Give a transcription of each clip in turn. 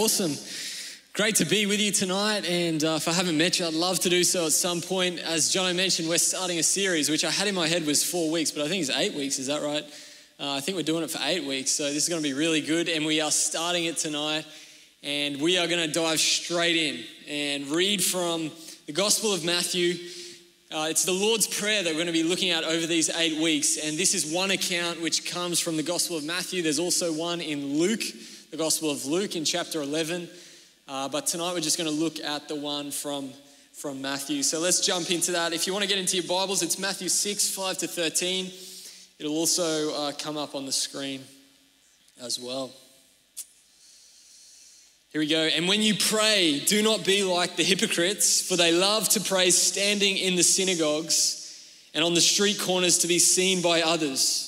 Awesome. Great to be with you tonight. And uh, if I haven't met you, I'd love to do so at some point. As Jono mentioned, we're starting a series, which I had in my head was four weeks, but I think it's eight weeks. Is that right? Uh, I think we're doing it for eight weeks. So this is going to be really good. And we are starting it tonight. And we are going to dive straight in and read from the Gospel of Matthew. Uh, it's the Lord's Prayer that we're going to be looking at over these eight weeks. And this is one account which comes from the Gospel of Matthew. There's also one in Luke the Gospel of Luke in chapter 11. Uh, but tonight we're just going to look at the one from, from Matthew. So let's jump into that. If you want to get into your Bibles, it's Matthew 6, 5 to 13. It'll also uh, come up on the screen as well. Here we go. And when you pray, do not be like the hypocrites, for they love to pray standing in the synagogues and on the street corners to be seen by others.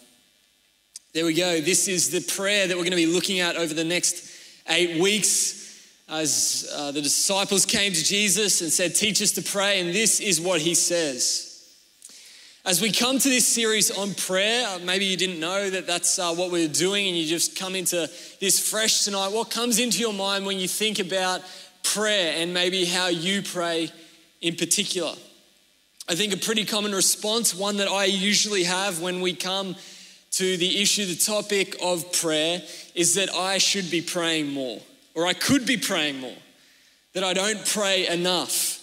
There we go. This is the prayer that we're going to be looking at over the next eight weeks as uh, the disciples came to Jesus and said, Teach us to pray. And this is what he says. As we come to this series on prayer, uh, maybe you didn't know that that's uh, what we're doing and you just come into this fresh tonight. What comes into your mind when you think about prayer and maybe how you pray in particular? I think a pretty common response, one that I usually have when we come to the issue, the topic of prayer, is that I should be praying more, or I could be praying more, that I don't pray enough.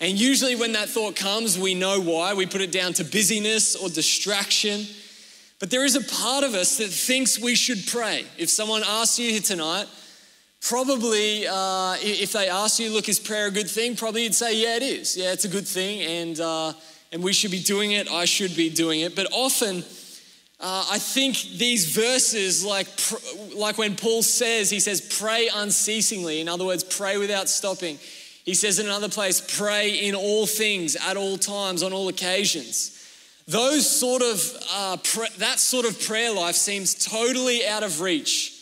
And usually, when that thought comes, we know why. We put it down to busyness or distraction. But there is a part of us that thinks we should pray. If someone asks you here tonight, probably uh, if they ask you, look, is prayer a good thing? Probably you'd say, yeah, it is. Yeah, it's a good thing, and, uh, and we should be doing it. I should be doing it. But often, uh, I think these verses, like, like when Paul says, he says, pray unceasingly. In other words, pray without stopping. He says in another place, pray in all things, at all times, on all occasions. Those sort of, uh, that sort of prayer life seems totally out of reach,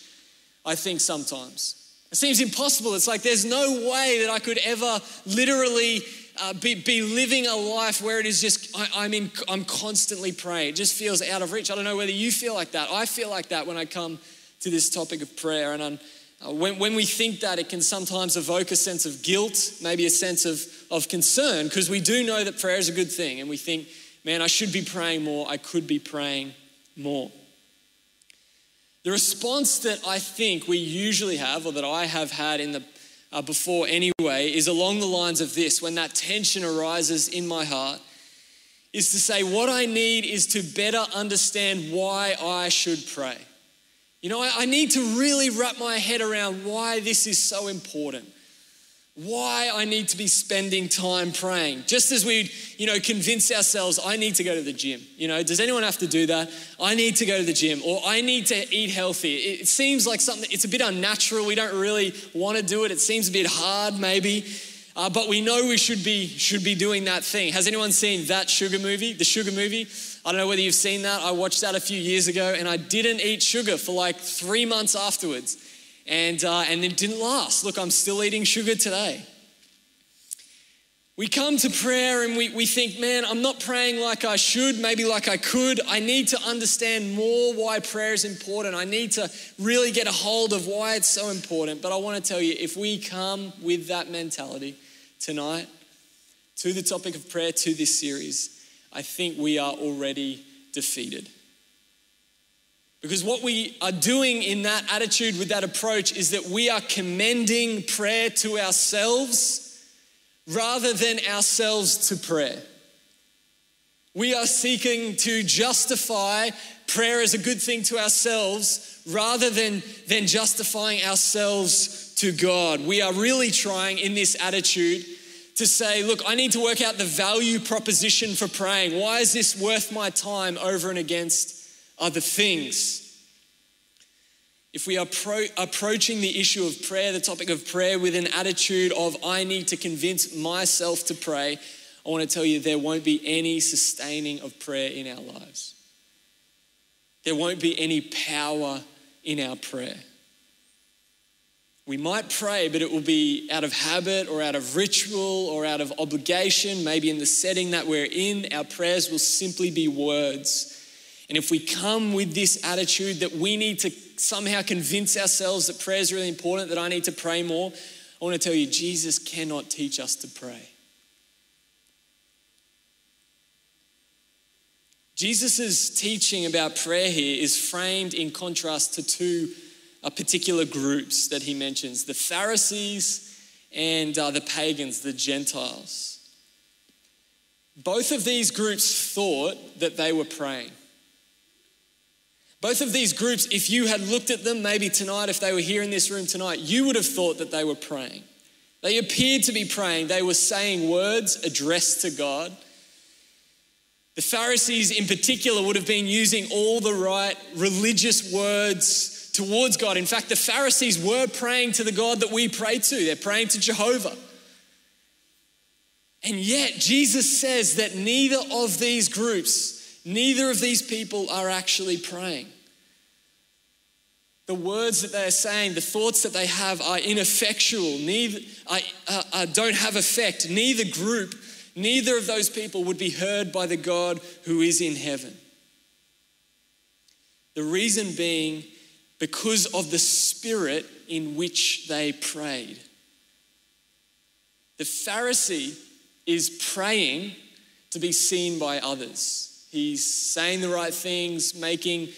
I think, sometimes. It seems impossible. It's like there's no way that I could ever literally uh, be, be living a life where it is just, I, I'm, in, I'm constantly praying. It just feels out of reach. I don't know whether you feel like that. I feel like that when I come to this topic of prayer. And uh, when, when we think that, it can sometimes evoke a sense of guilt, maybe a sense of, of concern, because we do know that prayer is a good thing. And we think, man, I should be praying more. I could be praying more. The response that I think we usually have, or that I have had in the uh, before anyway, is along the lines of this when that tension arises in my heart, is to say, what I need is to better understand why I should pray. You know, I, I need to really wrap my head around why this is so important why I need to be spending time praying. Just as we, you know, convince ourselves I need to go to the gym. You know, does anyone have to do that? I need to go to the gym or I need to eat healthy. It seems like something, it's a bit unnatural. We don't really want to do it. It seems a bit hard maybe. Uh, but we know we should be should be doing that thing. Has anyone seen that sugar movie? The sugar movie. I don't know whether you've seen that. I watched that a few years ago, and I didn't eat sugar for like three months afterwards and, uh, and it didn't last. Look, I'm still eating sugar today. We come to prayer and we, we think, man, I'm not praying like I should, maybe like I could. I need to understand more why prayer is important. I need to really get a hold of why it's so important. But I want to tell you if we come with that mentality tonight to the topic of prayer, to this series, I think we are already defeated. Because what we are doing in that attitude, with that approach, is that we are commending prayer to ourselves rather than ourselves to prayer. We are seeking to justify prayer as a good thing to ourselves rather than, than justifying ourselves to God. We are really trying in this attitude to say, look, I need to work out the value proposition for praying. Why is this worth my time over and against other things? If we are pro- approaching the issue of prayer, the topic of prayer, with an attitude of, I need to convince myself to pray, I want to tell you there won't be any sustaining of prayer in our lives. There won't be any power in our prayer. We might pray, but it will be out of habit or out of ritual or out of obligation, maybe in the setting that we're in. Our prayers will simply be words. And if we come with this attitude that we need to somehow convince ourselves that prayer is really important, that I need to pray more, I want to tell you, Jesus cannot teach us to pray. Jesus' teaching about prayer here is framed in contrast to two uh, particular groups that he mentions the Pharisees and uh, the pagans, the Gentiles. Both of these groups thought that they were praying. Both of these groups, if you had looked at them maybe tonight, if they were here in this room tonight, you would have thought that they were praying. They appeared to be praying. They were saying words addressed to God. The Pharisees, in particular, would have been using all the right religious words towards God. In fact, the Pharisees were praying to the God that we pray to, they're praying to Jehovah. And yet, Jesus says that neither of these groups, neither of these people are actually praying. The words that they are saying, the thoughts that they have are ineffectual, neither, uh, uh, don't have effect. Neither group neither of those people would be heard by the God who is in heaven. The reason being because of the spirit in which they prayed. The Pharisee is praying to be seen by others. He's saying the right things, making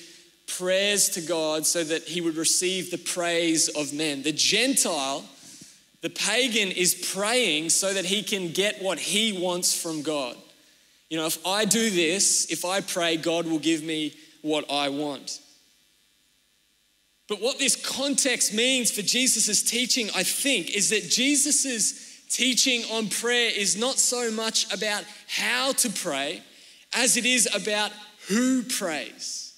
prayers to God so that he would receive the praise of men. The Gentile the pagan is praying so that he can get what he wants from God. You know, if I do this, if I pray, God will give me what I want. But what this context means for Jesus' teaching, I think, is that Jesus' teaching on prayer is not so much about how to pray as it is about who prays.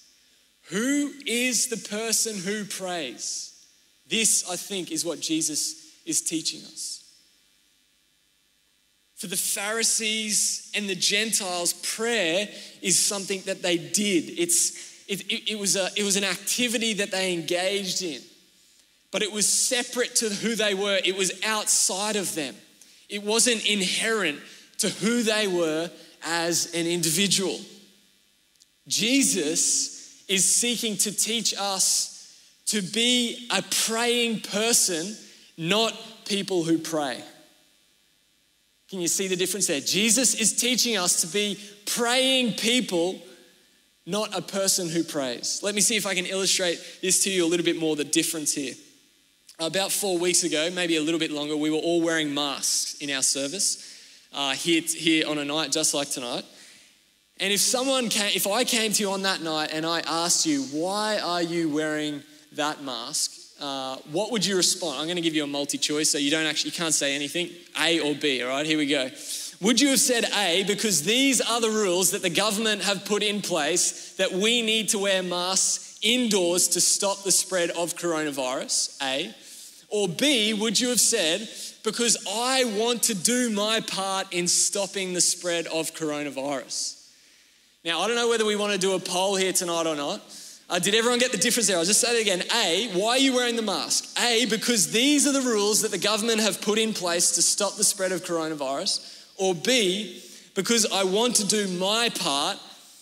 Who is the person who prays? This, I think, is what Jesus is teaching us. For the Pharisees and the Gentiles, prayer is something that they did. It's, it, it, it, was a, it was an activity that they engaged in, but it was separate to who they were, it was outside of them. It wasn't inherent to who they were as an individual. Jesus is seeking to teach us to be a praying person not people who pray. Can you see the difference there? Jesus is teaching us to be praying people, not a person who prays. Let me see if I can illustrate this to you a little bit more the difference here. About four weeks ago, maybe a little bit longer, we were all wearing masks in our service uh, here, here on a night just like tonight. And if someone came, if I came to you on that night and I asked you, why are you wearing that mask? Uh, what would you respond? I'm going to give you a multi choice so you don't actually, you can't say anything, A or B, all right? Here we go. Would you have said A because these are the rules that the government have put in place that we need to wear masks indoors to stop the spread of coronavirus? A. Or B, would you have said, because I want to do my part in stopping the spread of coronavirus? Now, I don't know whether we want to do a poll here tonight or not. Uh, did everyone get the difference there? I'll just say it again. A, why are you wearing the mask? A, because these are the rules that the government have put in place to stop the spread of coronavirus. Or B, because I want to do my part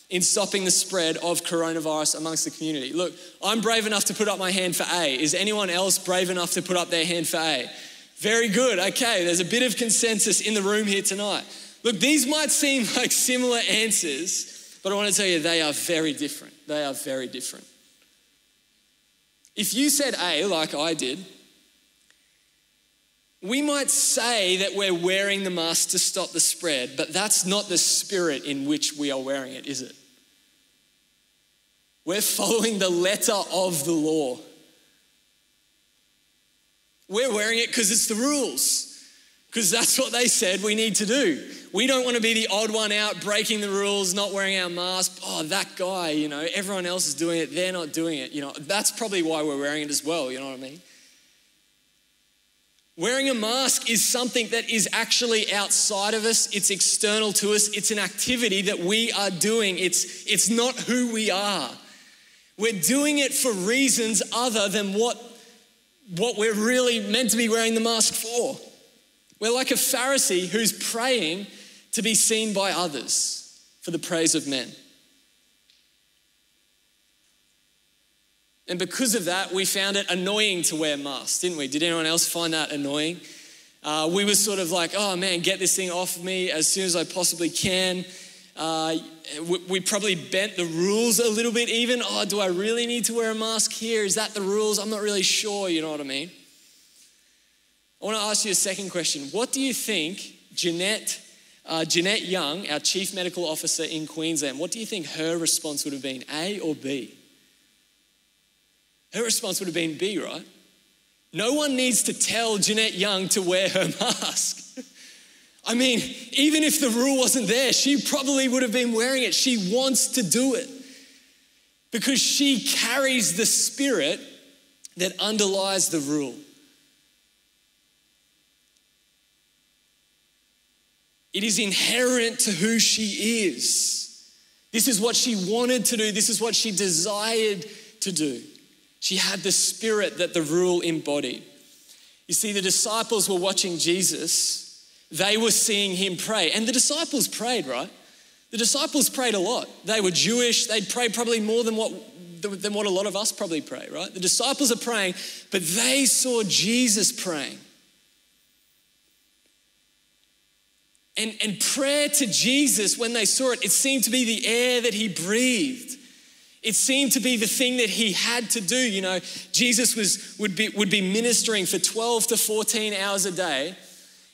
in stopping the spread of coronavirus amongst the community. Look, I'm brave enough to put up my hand for A. Is anyone else brave enough to put up their hand for A? Very good. Okay, there's a bit of consensus in the room here tonight. Look, these might seem like similar answers, but I want to tell you, they are very different. They are very different. If you said A, like I did, We might say that we're wearing the mask to stop the spread, but that's not the spirit in which we are wearing it, is it? We're following the letter of the law. We're wearing it because it's the rules, because that's what they said we need to do. We don't want to be the odd one out, breaking the rules, not wearing our mask. Oh, that guy, you know, everyone else is doing it, they're not doing it. You know, that's probably why we're wearing it as well, you know what I mean? Wearing a mask is something that is actually outside of us, it's external to us, it's an activity that we are doing, it's, it's not who we are. We're doing it for reasons other than what, what we're really meant to be wearing the mask for. We're like a Pharisee who's praying to be seen by others for the praise of men. And because of that, we found it annoying to wear masks, didn't we? Did anyone else find that annoying? Uh, we were sort of like, oh man, get this thing off me as soon as I possibly can. Uh, we, we probably bent the rules a little bit, even. Oh, do I really need to wear a mask here? Is that the rules? I'm not really sure, you know what I mean? I want to ask you a second question. What do you think Jeanette, uh, Jeanette Young, our Chief Medical Officer in Queensland, what do you think her response would have been, A or B? Her response would have been B, right? No one needs to tell Jeanette Young to wear her mask. I mean, even if the rule wasn't there, she probably would have been wearing it. She wants to do it because she carries the spirit that underlies the rule. It is inherent to who she is. This is what she wanted to do, this is what she desired to do. She had the spirit that the rule embodied. You see, the disciples were watching Jesus, they were seeing him pray. And the disciples prayed, right? The disciples prayed a lot. They were Jewish, they'd pray probably more than what, than what a lot of us probably pray, right? The disciples are praying, but they saw Jesus praying. And, and prayer to Jesus, when they saw it, it seemed to be the air that he breathed. It seemed to be the thing that he had to do. You know, Jesus was, would, be, would be ministering for 12 to 14 hours a day.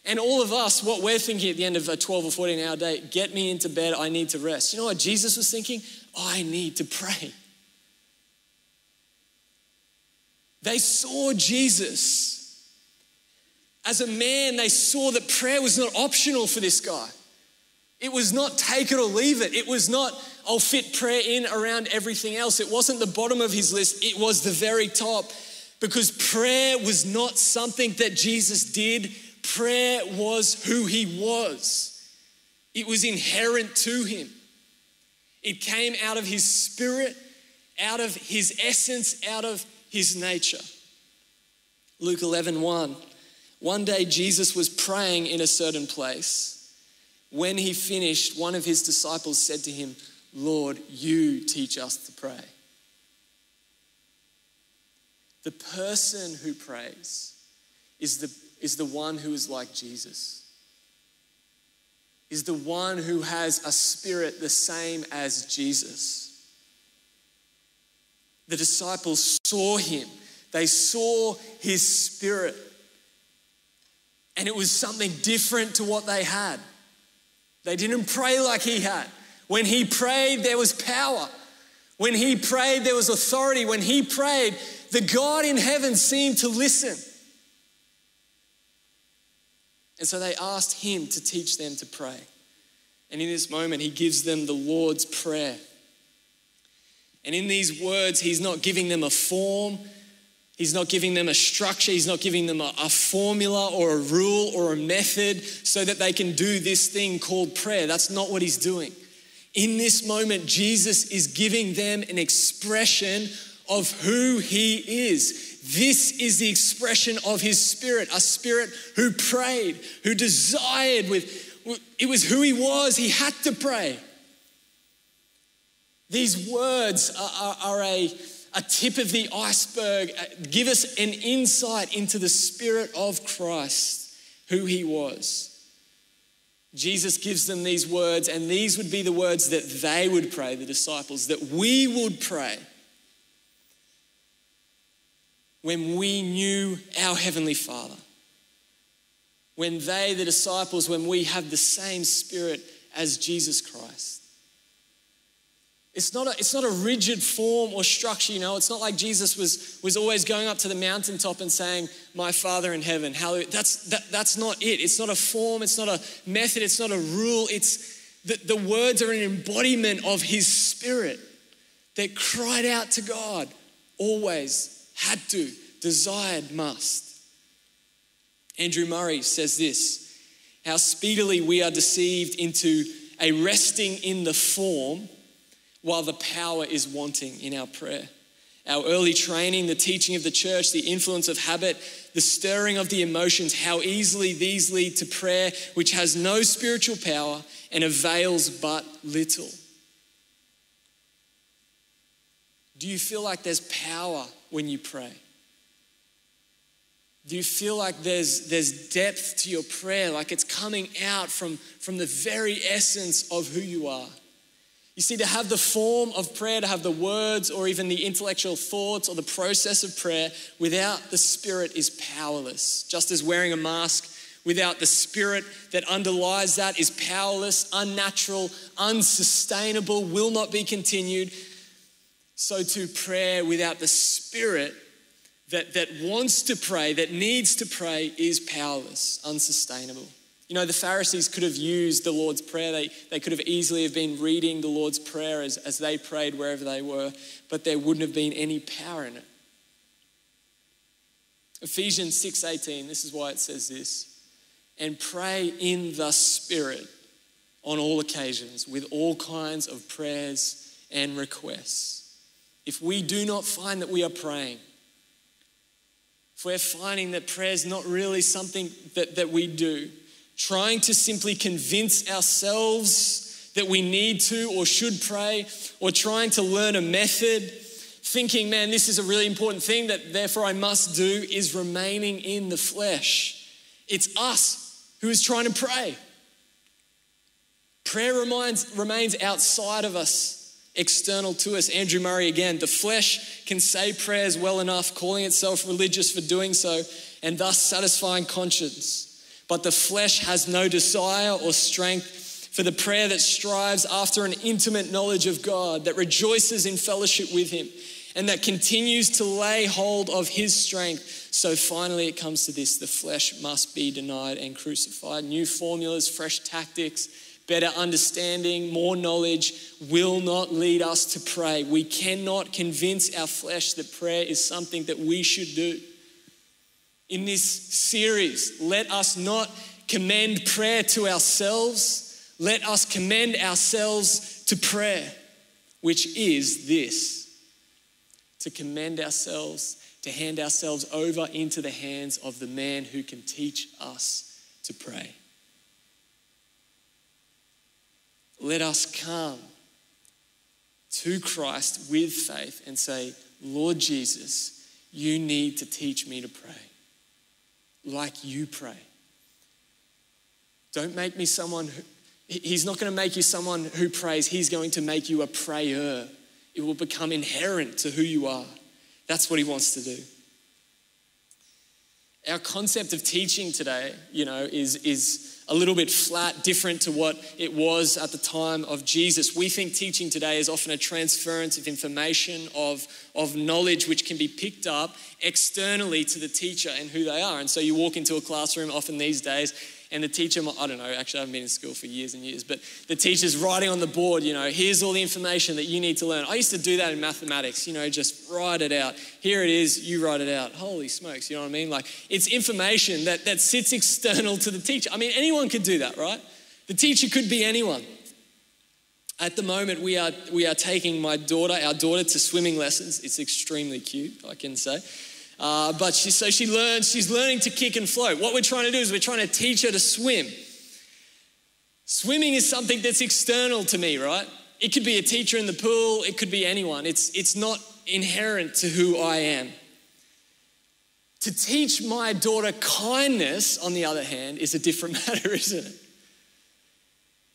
And all of us, what we're thinking at the end of a 12 or 14 hour day, get me into bed, I need to rest. You know what Jesus was thinking? I need to pray. They saw Jesus. As a man, they saw that prayer was not optional for this guy. It was not take it or leave it. It was not, I'll fit prayer in around everything else. It wasn't the bottom of his list, it was the very top because prayer was not something that Jesus did, prayer was who he was. It was inherent to him. It came out of his spirit, out of his essence, out of his nature. Luke 11 1. One day Jesus was praying in a certain place. When he finished, one of his disciples said to him, Lord, you teach us to pray. The person who prays is the, is the one who is like Jesus, is the one who has a spirit the same as Jesus. The disciples saw him, they saw his spirit, and it was something different to what they had. They didn't pray like he had. When he prayed, there was power. When he prayed, there was authority. When he prayed, the God in heaven seemed to listen. And so they asked him to teach them to pray. And in this moment, he gives them the Lord's Prayer. And in these words, he's not giving them a form, He's not giving them a structure, he's not giving them a, a, formula or a rule or a method so that they can do this thing called prayer. That's not what he's doing. In this moment, Jesus is giving them an expression of who he is. This is the expression of his spirit, a spirit who prayed, who desired with it was who he was. He had to pray. These words are, are, are a a tip of the iceberg, uh, give us an insight into the Spirit of Christ, who He was. Jesus gives them these words, and these would be the words that they would pray, the disciples, that we would pray when we knew our Heavenly Father. when they, the disciples, when we have the same spirit as Jesus Christ. It's not, a, it's not a rigid form or structure, you know. It's not like Jesus was, was always going up to the mountaintop and saying, My Father in heaven, hallelujah. That's, that, that's not it. It's not a form, it's not a method, it's not a rule. It's the, the words are an embodiment of his spirit that cried out to God, always, had to, desired, must. Andrew Murray says this how speedily we are deceived into a resting in the form while the power is wanting in our prayer. Our early training, the teaching of the church, the influence of habit, the stirring of the emotions, how easily these lead to prayer which has no spiritual power and avails but little. Do you feel like there's power when you pray? Do you feel like there's, there's depth to your prayer, like it's coming out from, from the very essence of who you are? You see, to have the form of prayer, to have the words or even the intellectual thoughts or the process of prayer without the Spirit is powerless. Just as wearing a mask without the Spirit that underlies that is powerless, unnatural, unsustainable, will not be continued. So, to prayer without the Spirit that, that wants to pray, that needs to pray, is powerless, unsustainable. You know, the Pharisees could have used the Lord's Prayer. They, they could have easily have been reading the Lord's Prayer as, as they prayed wherever they were, but there wouldn't have been any power in it. Ephesians 6:18, this is why it says this. And pray in the Spirit on all occasions with all kinds of prayers and requests. If we do not find that we are praying, if we're finding that prayer is not really something that, that we do, trying to simply convince ourselves that we need to or should pray, or trying to learn a method, thinking, man, this is a really important thing that therefore I must do, is remaining in the flesh. It's us who is trying to pray. Prayer remains, remains outside of us, external to us. Andrew Murray again, the flesh can say prayers well enough, calling itself religious for doing so, and thus satisfying conscience. But the flesh has no desire or strength for the prayer that strives after an intimate knowledge of God, that rejoices in fellowship with Him, and that continues to lay hold of His strength. So finally, it comes to this the flesh must be denied and crucified. New formulas, fresh tactics, better understanding, more knowledge will not lead us to pray. We cannot convince our flesh that prayer is something that we should do in this series. Let us not commend prayer to ourselves, let us commend ourselves to prayer, which is this to commend ourselves, to hand ourselves over into the hands of the man who can teach us to pray. Let us come to Christ with faith and say, Lord Jesus, you need to teach me to pray like you pray. Don't make me someone who, he's not going to make you someone who prays, he's going to make you a prayer. It will become inherent to who you are. That's what he wants to do. Our concept of teaching today, you know, is, is a little bit flat, different to what it was at the time of Jesus. We think teaching today is often a transference of information, of, of knowledge, which can be picked up externally to the teacher and who they are. And so you walk into a classroom often these days and the teacher, I don't know, actually, I haven't been in school for years and years, but the teacher's writing on the board, you know, here's all the information that you need to learn. I used to do that in mathematics, you know, just write it out. Here it is, you write it out. Holy smokes, you know what I mean? Like, it's information that, that sits external to the teacher. I mean, anyone could do that, right? The teacher could be anyone. At the moment, we are, we are taking my daughter, our daughter, to swimming lessons. It's extremely cute, I can say. Uh, but she, so she learns, she's learning to kick and float. What we're trying to do is we're trying to teach her to swim. Swimming is something that's external to me, right? It could be a teacher in the pool, it could be anyone. It's, it's not inherent to who I am. To teach my daughter kindness, on the other hand, is a different matter, isn't it?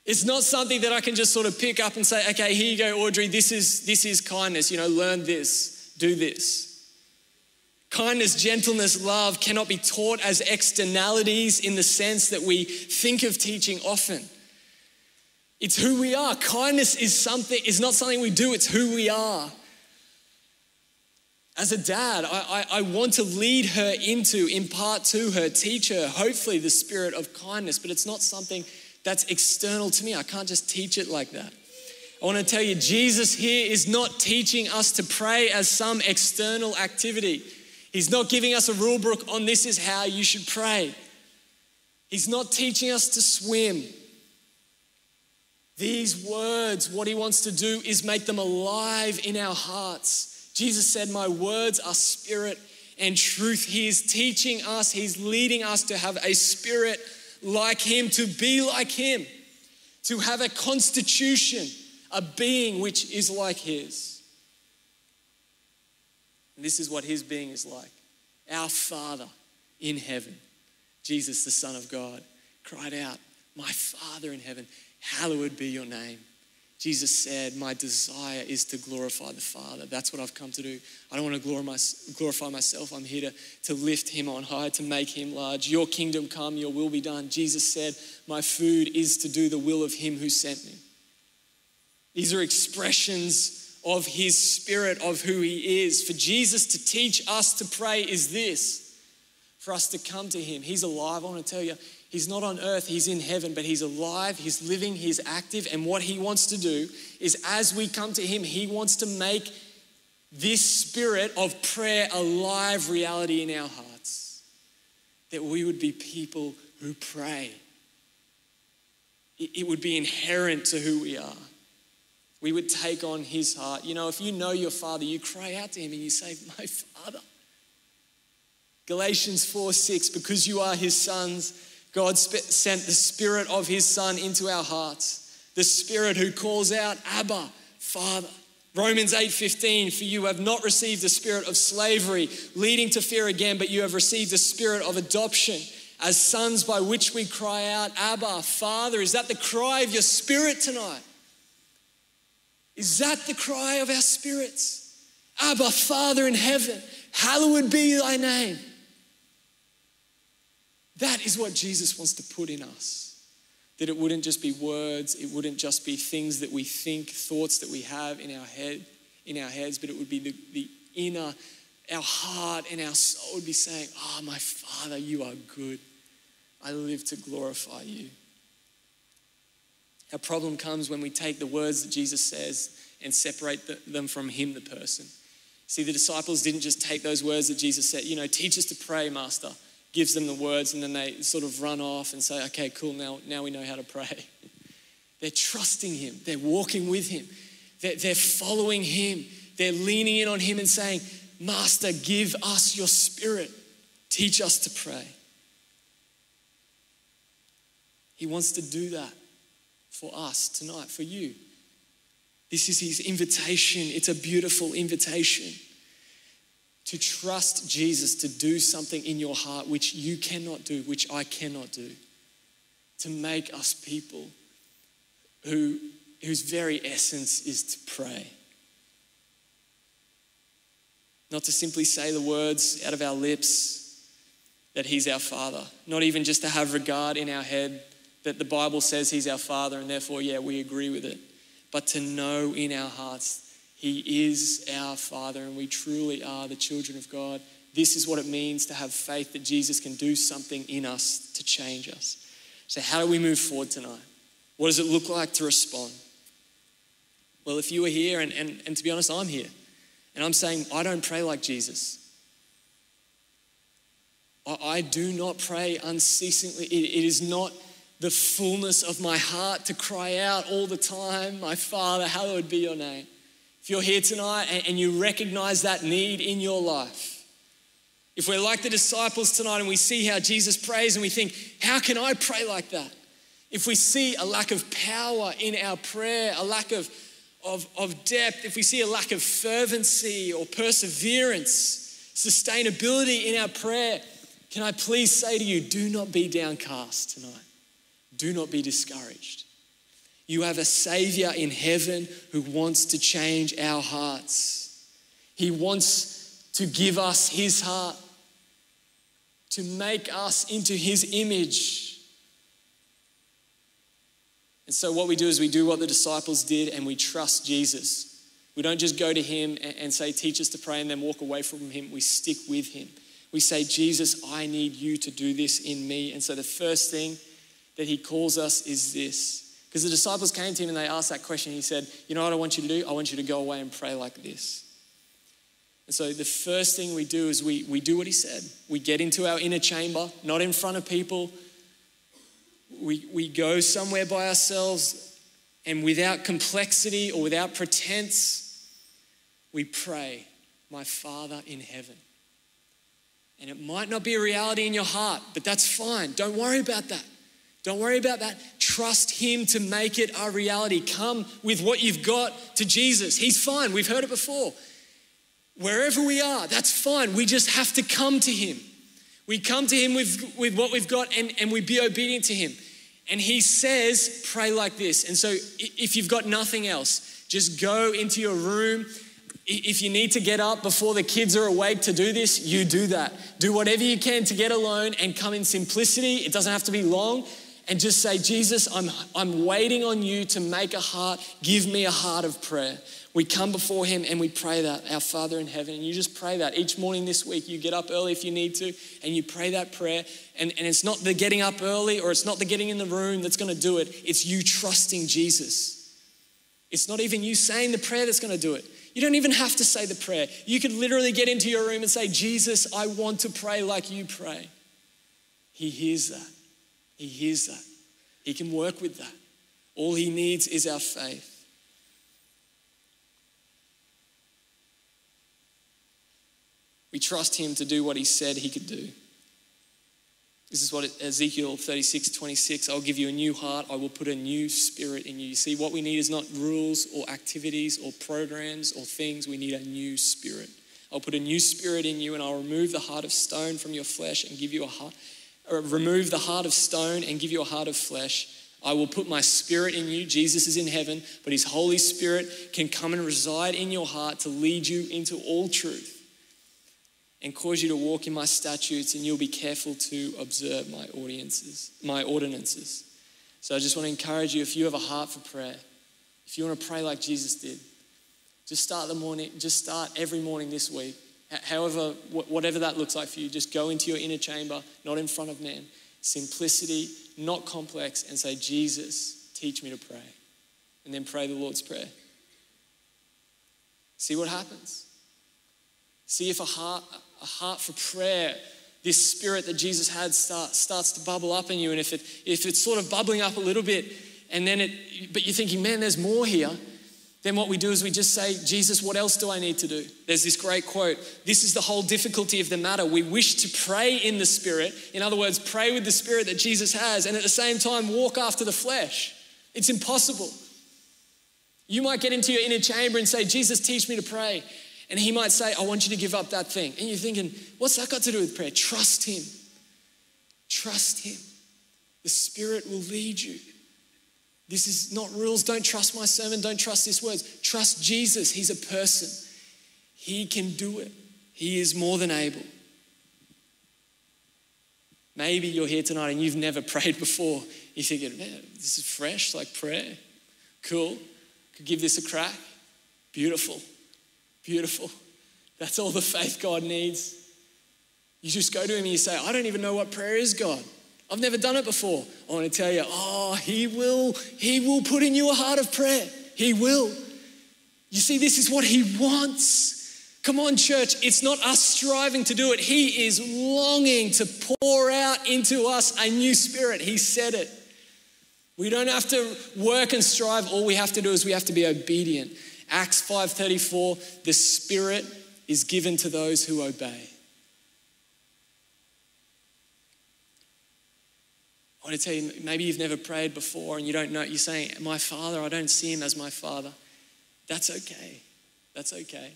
It's not something that I can just sort of pick up and say, okay, here you go, Audrey, this is, this is kindness, you know, learn this, do this. Kindness, gentleness, love cannot be taught as externalities in the sense that we think of teaching often. It's who we are. Kindness is something, is not something we do, it's who we are. As a dad, I, I, I, want to lead her into, impart to her, teach her, hopefully, the spirit of kindness, but it's not something that's external to me. I can't just teach it like that. I want to tell you, Jesus here is not teaching us to pray as some external activity. He's not giving us a rule book on this is how you should pray. He's not teaching us to swim. These words, what he wants to do is make them alive in our hearts. Jesus said, My words are spirit and truth. He is teaching us, he's leading us to have a spirit like him, to be like him, to have a constitution, a being which is like his. And this is what his being is like. Our Father in heaven, Jesus, the Son of God, cried out, My Father in heaven hallowed be your name. Jesus said, My desire is to glorify the Father. That's what I've come to do. I don't want to glorify myself. I'm here to, to lift Him on high, to make Him large. Your kingdom come, your will be done. Jesus said, My food is to do the will of Him who sent me. These are expressions of His Spirit, of who He is. For Jesus to teach us to pray is this for us to come to Him. He's alive. I want to tell you, He's not on earth, he's in heaven, but he's alive, he's living, he's active. And what he wants to do is as we come to him, he wants to make this spirit of prayer a live reality in our hearts. That we would be people who pray. It would be inherent to who we are. We would take on his heart. You know, if you know your father, you cry out to him and you say, My father. Galatians 4 6, because you are his sons God sent the Spirit of His Son into our hearts, the Spirit who calls out, Abba, Father. Romans 8:15 for you have not received the spirit of slavery leading to fear again but you have received the spirit of adoption as sons by which we cry out Abba Father is that the cry of your spirit tonight Is that the cry of our spirits Abba Father in heaven hallowed be thy name that is what Jesus wants to put in us. That it wouldn't just be words, it wouldn't just be things that we think, thoughts that we have in our head, in our heads, but it would be the, the inner, our heart and our soul would be saying, Ah, oh, my Father, you are good. I live to glorify you. Our problem comes when we take the words that Jesus says and separate the, them from Him, the person. See, the disciples didn't just take those words that Jesus said, you know, teach us to pray, Master gives them the words, and then they sort of run off and say, okay, cool, now, now we know how to pray. They're trusting Him, they're walking with Him, they're, they're following Him, they're leaning in on Him and saying, Master, give us your spirit, teach us to pray. He wants to do that for us tonight, for you. This is His invitation, it's a beautiful invitation to trust Jesus to do something in your heart which you cannot do, which I cannot do, to make us people who, whose very essence is to pray. Not to simply say the words out of our lips that He's our Father, not even just to have regard in our head that the Bible says He's our Father and therefore, yeah, we agree with it, but to know in our hearts he is our Father, and we truly are the children of God. This is what it means to have faith that Jesus can do something in us to change us. So, how do we move forward tonight? What does it look like to respond? Well, if you are here, and, and, and to be honest, I'm here, and I'm saying, I don't pray like Jesus. I, I do not pray unceasingly. It, it is not the fullness of my heart to cry out all the time, My Father, hallowed be your name. If you're here tonight and you recognize that need in your life, if we're like the disciples tonight and we see how Jesus prays and we think, how can I pray like that? If we see a lack of power in our prayer, a lack of, of, of depth, if we see a lack of fervency or perseverance, sustainability in our prayer, can I please say to you, do not be downcast tonight. Do not be discouraged. You have a Savior in heaven who wants to change our hearts. He wants to give us his heart, to make us into his image. And so, what we do is we do what the disciples did and we trust Jesus. We don't just go to him and say, Teach us to pray, and then walk away from him. We stick with him. We say, Jesus, I need you to do this in me. And so, the first thing that he calls us is this. Because the disciples came to him and they asked that question. He said, You know what I want you to do? I want you to go away and pray like this. And so the first thing we do is we, we do what he said. We get into our inner chamber, not in front of people. We, we go somewhere by ourselves and without complexity or without pretense, we pray, My Father in heaven. And it might not be a reality in your heart, but that's fine. Don't worry about that. Don't worry about that. Trust Him to make it a reality. Come with what you've got to Jesus. He's fine. We've heard it before wherever we are, that's fine. We just have to come to Him. We come to Him with, with what we've got and, and we be obedient to Him. And He says, pray like this. And so if you've got nothing else, just go into your room. If you need to get up before the kids are awake to do this, you do that. Do whatever you can to get alone and come in simplicity. It doesn't have to be long. And just say, Jesus, I'm, I'm waiting on you to make a heart. Give me a heart of prayer we come before Him and we pray that, our Father in heaven. And you just pray that each morning this week. You get up early if you need to, and you pray that prayer. And, and it's not the getting up early or it's not the getting in the room that's going to do it, it's you trusting Jesus. It's not even you saying the prayer that's going to do it. You don't even have to say the prayer. You could literally get into your room and say, Jesus, I want to pray like you pray. He hears that. He hears that. He can work with that. All he needs is our faith. We trust him to do what he said he could do. This is what Ezekiel 36, 26, I'll give you a new heart, I will put a new spirit in you. You see, what we need is not rules or activities or programs or things, we need a new spirit. I'll put a new spirit in you and I'll remove the heart of stone from your flesh and give you a heart, Uh, remove the heart of stone and give you a heart of flesh. I will put my spirit in you. Jesus is in heaven, but his Holy Spirit can come and reside in your heart to lead you into all truth and cause you to walk in my statutes, and you'll be careful to observe my audiences, my ordinances. So I just want to encourage you if you have a heart for prayer, if you want to pray like Jesus did, just start the morning, just start every morning this week. However, whatever that looks like for you, just go into your inner chamber, not in front of men. Simplicity, not complex, and say, Jesus, teach me to pray. And then pray the Lord's Prayer. See what happens. See if a heart, a heart for prayer, this spirit that Jesus had start, starts to bubble up in you. And if, it, if it's sort of bubbling up a little bit, and then it, but you're thinking, man, there's more here, then what we do is we just say, Jesus, what else do I need to do? There's this great quote. This is the whole difficulty of the matter. We wish to pray in the Spirit. In other words, pray with the Spirit that Jesus has, and at the same time, walk after the flesh. It's impossible. You might get into your inner chamber and say, Jesus, teach me to pray. And he might say, I want you to give up that thing. And you're thinking, what's that got to do with prayer? Trust him. Trust him. The Spirit will lead you. This is not rules. Don't trust my sermon. Don't trust these words. Trust Jesus. He's a person. He can do it. He is more than able. Maybe you're here tonight and you've never prayed before. You're thinking, man, this is fresh, like prayer. Cool. Could give this a crack. Beautiful. Beautiful. That's all the faith God needs. You just go to Him and you say, I don't even know what prayer is, God. I've never done it before. I want to tell you, oh, He will, He will put in you a heart of prayer. He will. You see, this is what He wants. Come on, church. It's not us striving to do it. He is longing to pour out into us a new spirit. He said it. We don't have to work and strive. All we have to do is we have to be obedient. Acts 5:34, the Spirit is given to those who obey. I want to tell you, maybe you've never prayed before and you don't know, you're saying, My father, I don't see him as my father. That's okay. That's okay.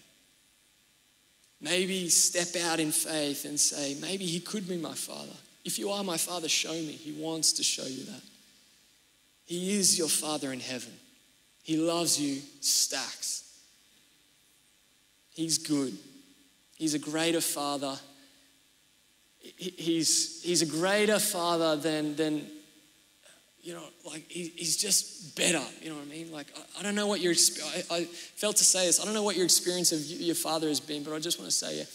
Maybe step out in faith and say, Maybe he could be my father. If you are my father, show me. He wants to show you that. He is your father in heaven. He loves you stacks. He's good. He's a greater father. He's, he's a greater father than, than you know, like he, he's just better. You know what I mean? Like, I, I don't know what your, I, I felt to say this, I don't know what your experience of your father has been, but I just want to say,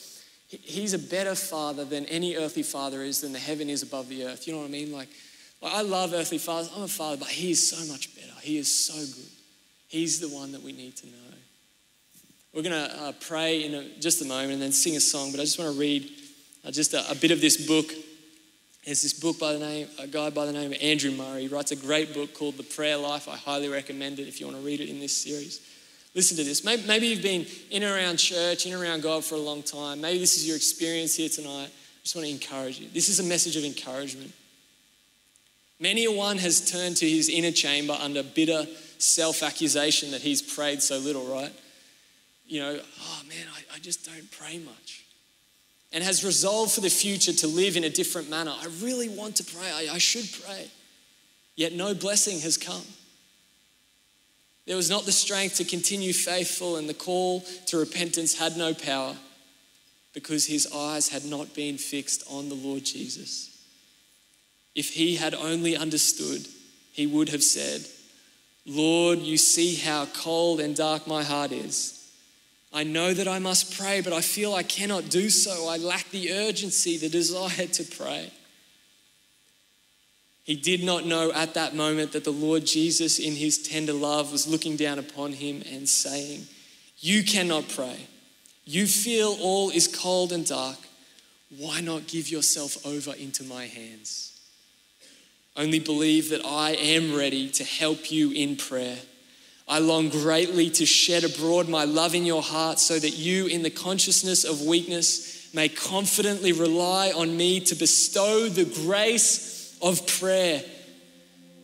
he's a better father than any earthly father is than the heaven is above the earth. You know what I mean? Like, like I love earthly fathers. I'm a father, but he is so much better. He is so good. He's the one that we need to know. We're going to uh, pray in a, just a moment and then sing a song, but I just want to read Uh, just a, a, bit of this book. There's this book by the name, a guy by the name of Andrew Murray. He writes a great book called The Prayer Life. I highly recommend it if you want to read it in this series. Listen to this. Maybe, maybe you've been in and around church, in and around God for a long time. Maybe this is your experience here tonight. I just want to encourage you. This is a message of encouragement. Many a one has turned to his inner chamber under bitter self accusation that he's prayed so little, right? You know, oh man, I, I just don't pray much. And has resolved for the future to live in a different manner. I really want to pray, I, I should pray. Yet no blessing has come. There was not the strength to continue faithful, and the call to repentance had no power because his eyes had not been fixed on the Lord Jesus. If he had only understood, he would have said, Lord, you see how cold and dark my heart is. I know that I must pray, but I feel I cannot do so. I lack the urgency, the desire to pray. He did not know at that moment that the Lord Jesus, in his tender love, was looking down upon him and saying, You cannot pray. You feel all is cold and dark. Why not give yourself over into my hands? Only believe that I am ready to help you in prayer. I long greatly to shed abroad my love in your heart so that you, in the consciousness of weakness, may confidently rely on me to bestow the grace of prayer.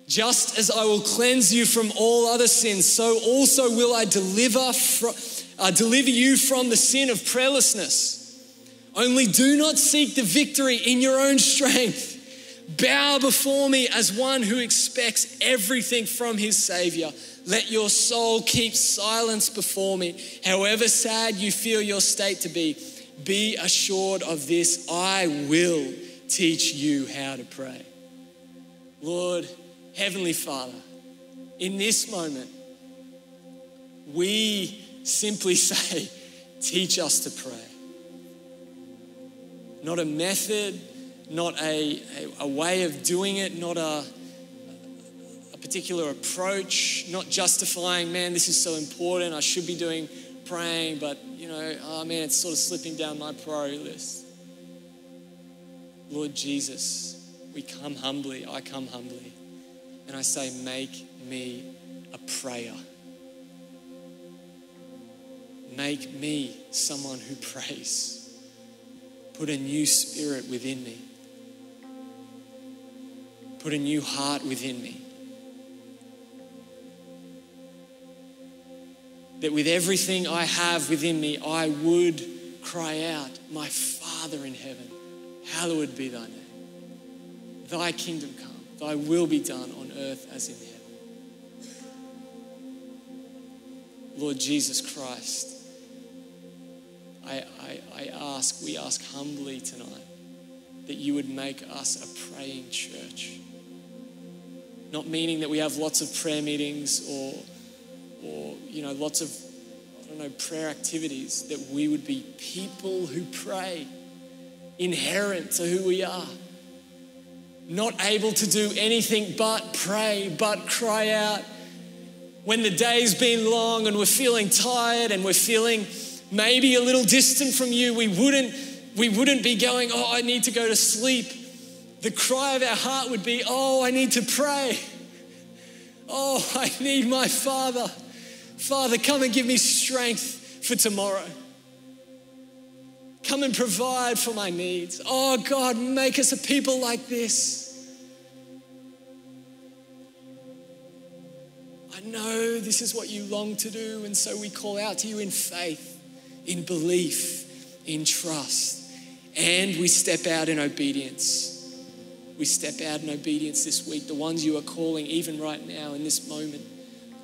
Just as I will cleanse you from all other sins, so also will I deliver, uh, deliver you from the sin of prayerlessness. Only do not seek the victory in your own strength Bow before me as one who expects everything from his Savior. Let your soul keep silence before me. However sad you feel your state to be, be assured of this I will teach you how to pray. Lord, Heavenly Father, in this moment, we simply say, teach us to pray. Not a method, not a, a, a way of doing it, not a, a particular approach, not justifying, man, this is so important, I should be doing praying, but you know, oh man, it's sort of slipping down my priority list. Lord Jesus, we come humbly, I come humbly, and I say, make me a prayer. Make me someone who prays. Put a new spirit within me. Put a new heart within me. That with everything I have within me, I would cry out, My Father in heaven, hallowed be thy name. Thy kingdom come, thy will be done on earth as in heaven. Lord Jesus Christ, I, I, I ask, we ask humbly tonight that you would make us a praying church not meaning that we have lots of prayer meetings or, or you know, lots of, I don't know, prayer activities, that we would be people who pray, inherent to who we are. Not able to do anything but pray, but cry out. When the day's been long and we're feeling tired and we're feeling maybe a little distant from you, we wouldn't, we wouldn't be going, Oh, I need to go to sleep the cry of our heart would be, Oh, I need to pray. Oh, I need my Father. Father, come and give me strength for tomorrow. Come and provide for my needs. Oh, God, make us a people like this. I know this is what you long to do, and so we call out to you in faith, in belief, in trust, and we step out in obedience we step out in obedience this week, the ones you are calling even right now in this moment.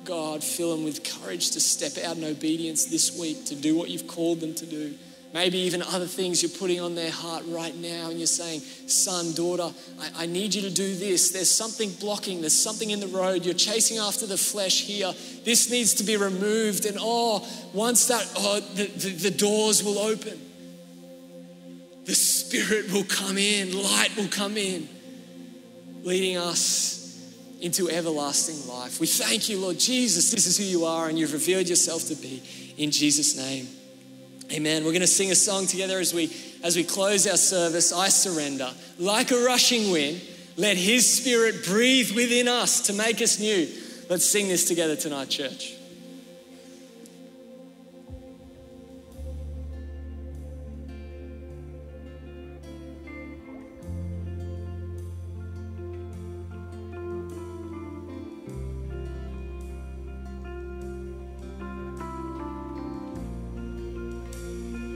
God, fill them with courage to step out in obedience this week, to do what you've called them to do, Maybe even other things you're putting on their heart right now, and you're saying, Son, daughter, I, I, need you to do this. There's something blocking, there's something in the road. You're chasing after the flesh here. This needs to be removed. And oh, once that, oh, the, the, the doors will open, the Spirit will come in, light will come in, leading us into everlasting life. We thank you, Lord Jesus. This is who you are, and you've revealed yourself to be. In Jesus' name. Amen. We're going to sing a song together as we as we close our service. I surrender. Like a rushing wind, let his spirit breathe within us to make us new. Let's sing this together tonight, church.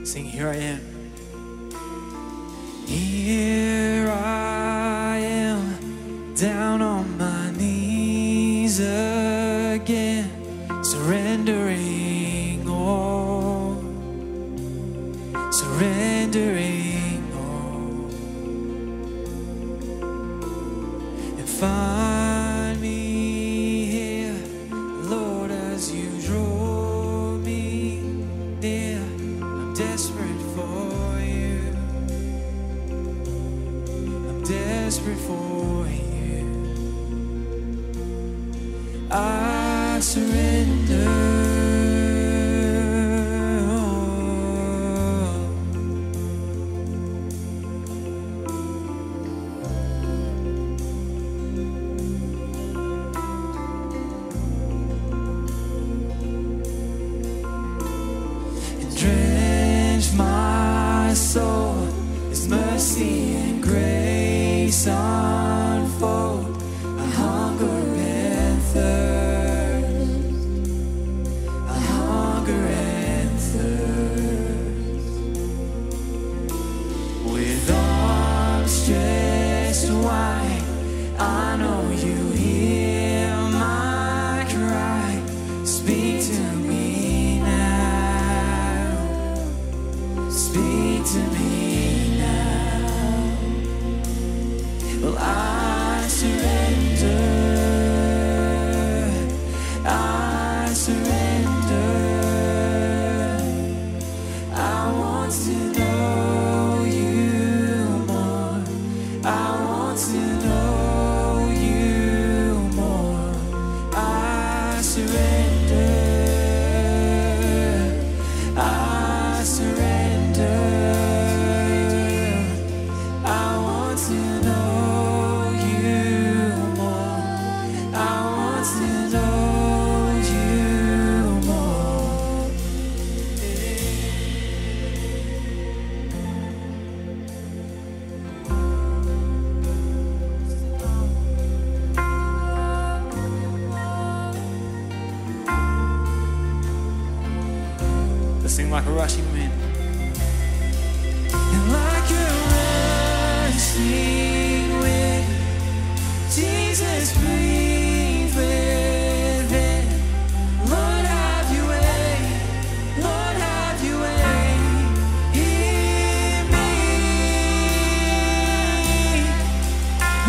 Sing, Here I am. Here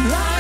Like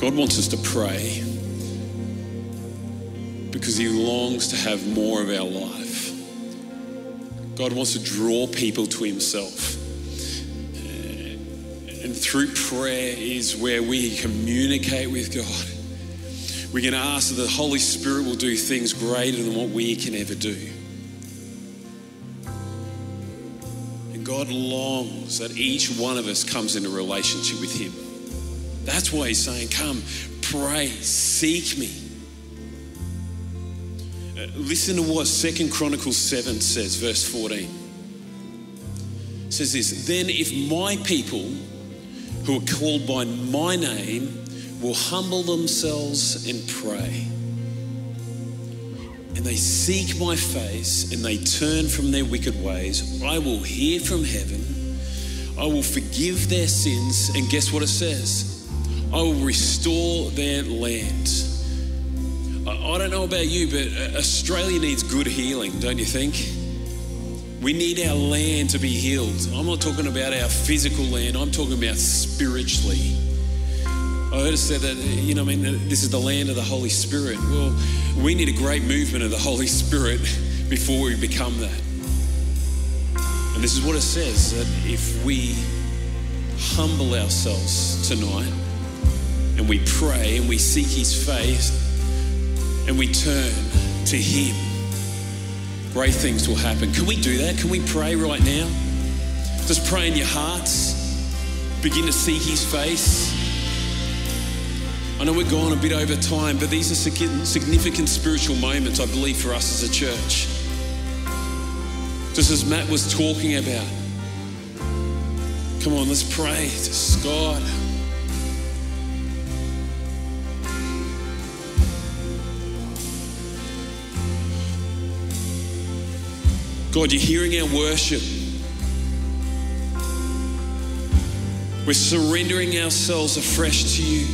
God wants us to pray because He longs to have more of our life. God wants to draw people to Himself. And through prayer is where we communicate with God. We can ask that the Holy Spirit will do things greater than what we can ever do. And God longs that each one of us comes in a relationship with Him. That's why He's saying, Come, pray, seek me. Uh, listen to what Second Chronicles 7 says, verse 14. It says this Then if my people who are called by my name will humble themselves and pray, and they seek my face and they turn from their wicked ways, I will hear from heaven, I will forgive their sins, and guess what it says? I will restore their land. I don't know about you, but uh, Australia needs good healing, don't you think? We need our land to be healed. I'm not talking about our physical land, I'm talking about spiritually. I heard it said that, uh, you know, I mean, uh, this is the land of the Holy Spirit. Well, we need a great movement of the Holy Spirit before we become that. And this is what it says that if we humble ourselves tonight and we pray and we seek His face and we turn to Him, great things will happen. Can we do that? Can we pray right now? Just pray in your hearts. Begin to seek His face. I know we're gone a bit over time, but these are significant spiritual moments, I believe, for us as a church. Just as Matt was talking about. Come on, let's pray to God. God, you're hearing our worship. We're surrendering ourselves afresh to you.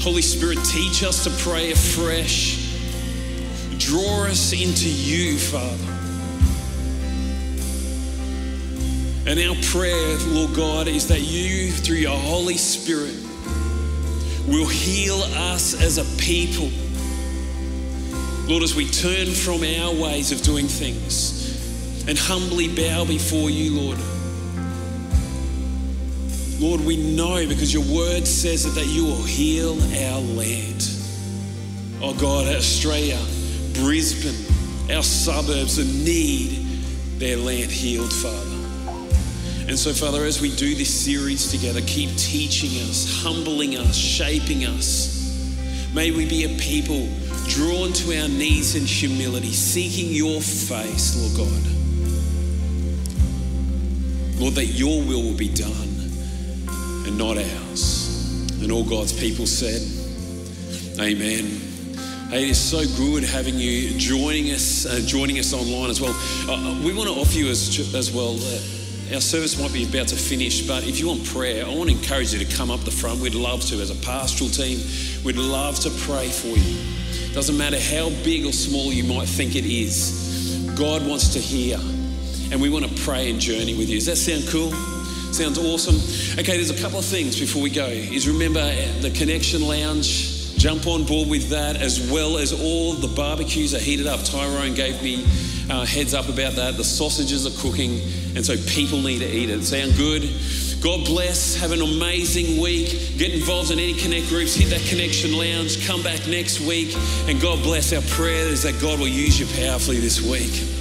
Holy Spirit, teach us to pray afresh. Draw us into you, Father. And our prayer, Lord God, is that you, through your Holy Spirit, will heal us as a people Lord, as we turn from our ways of doing things and humbly bow before you, Lord. Lord, we know because your word says it that you will heal our land. Oh God, Australia, Brisbane, our suburbs that need their land healed, Father. And so, Father, as we do this series together, keep teaching us, humbling us, shaping us. May we be a people drawn to our knees in humility, seeking your face, Lord God. Lord, that your will will be done and not ours. And all God's people said, Amen. Hey, it is so good having you joining us, uh, joining us online as well. Uh, uh we want to offer you as, as well. Uh, our service might be about to finish, but if you want prayer, I want to encourage you to come up the front. We'd love to, as a pastoral team, we'd love to pray for you. Doesn't matter how big or small you might think it is, God wants to hear. And we want to pray and journey with you. Does that sound cool? Sounds awesome. Okay, there's a couple of things before we go. Is remember the Connection Lounge. Jump on board with that as well as all the barbecues are heated up. Tyrone gave me uh, heads up about that. The sausages are cooking, and so people need to eat it. Sound good? God bless. Have an amazing week. Get involved in any Connect groups. Hit that Connection Lounge. Come back next week. And God bless. Our prayer is that God will use you powerfully this week.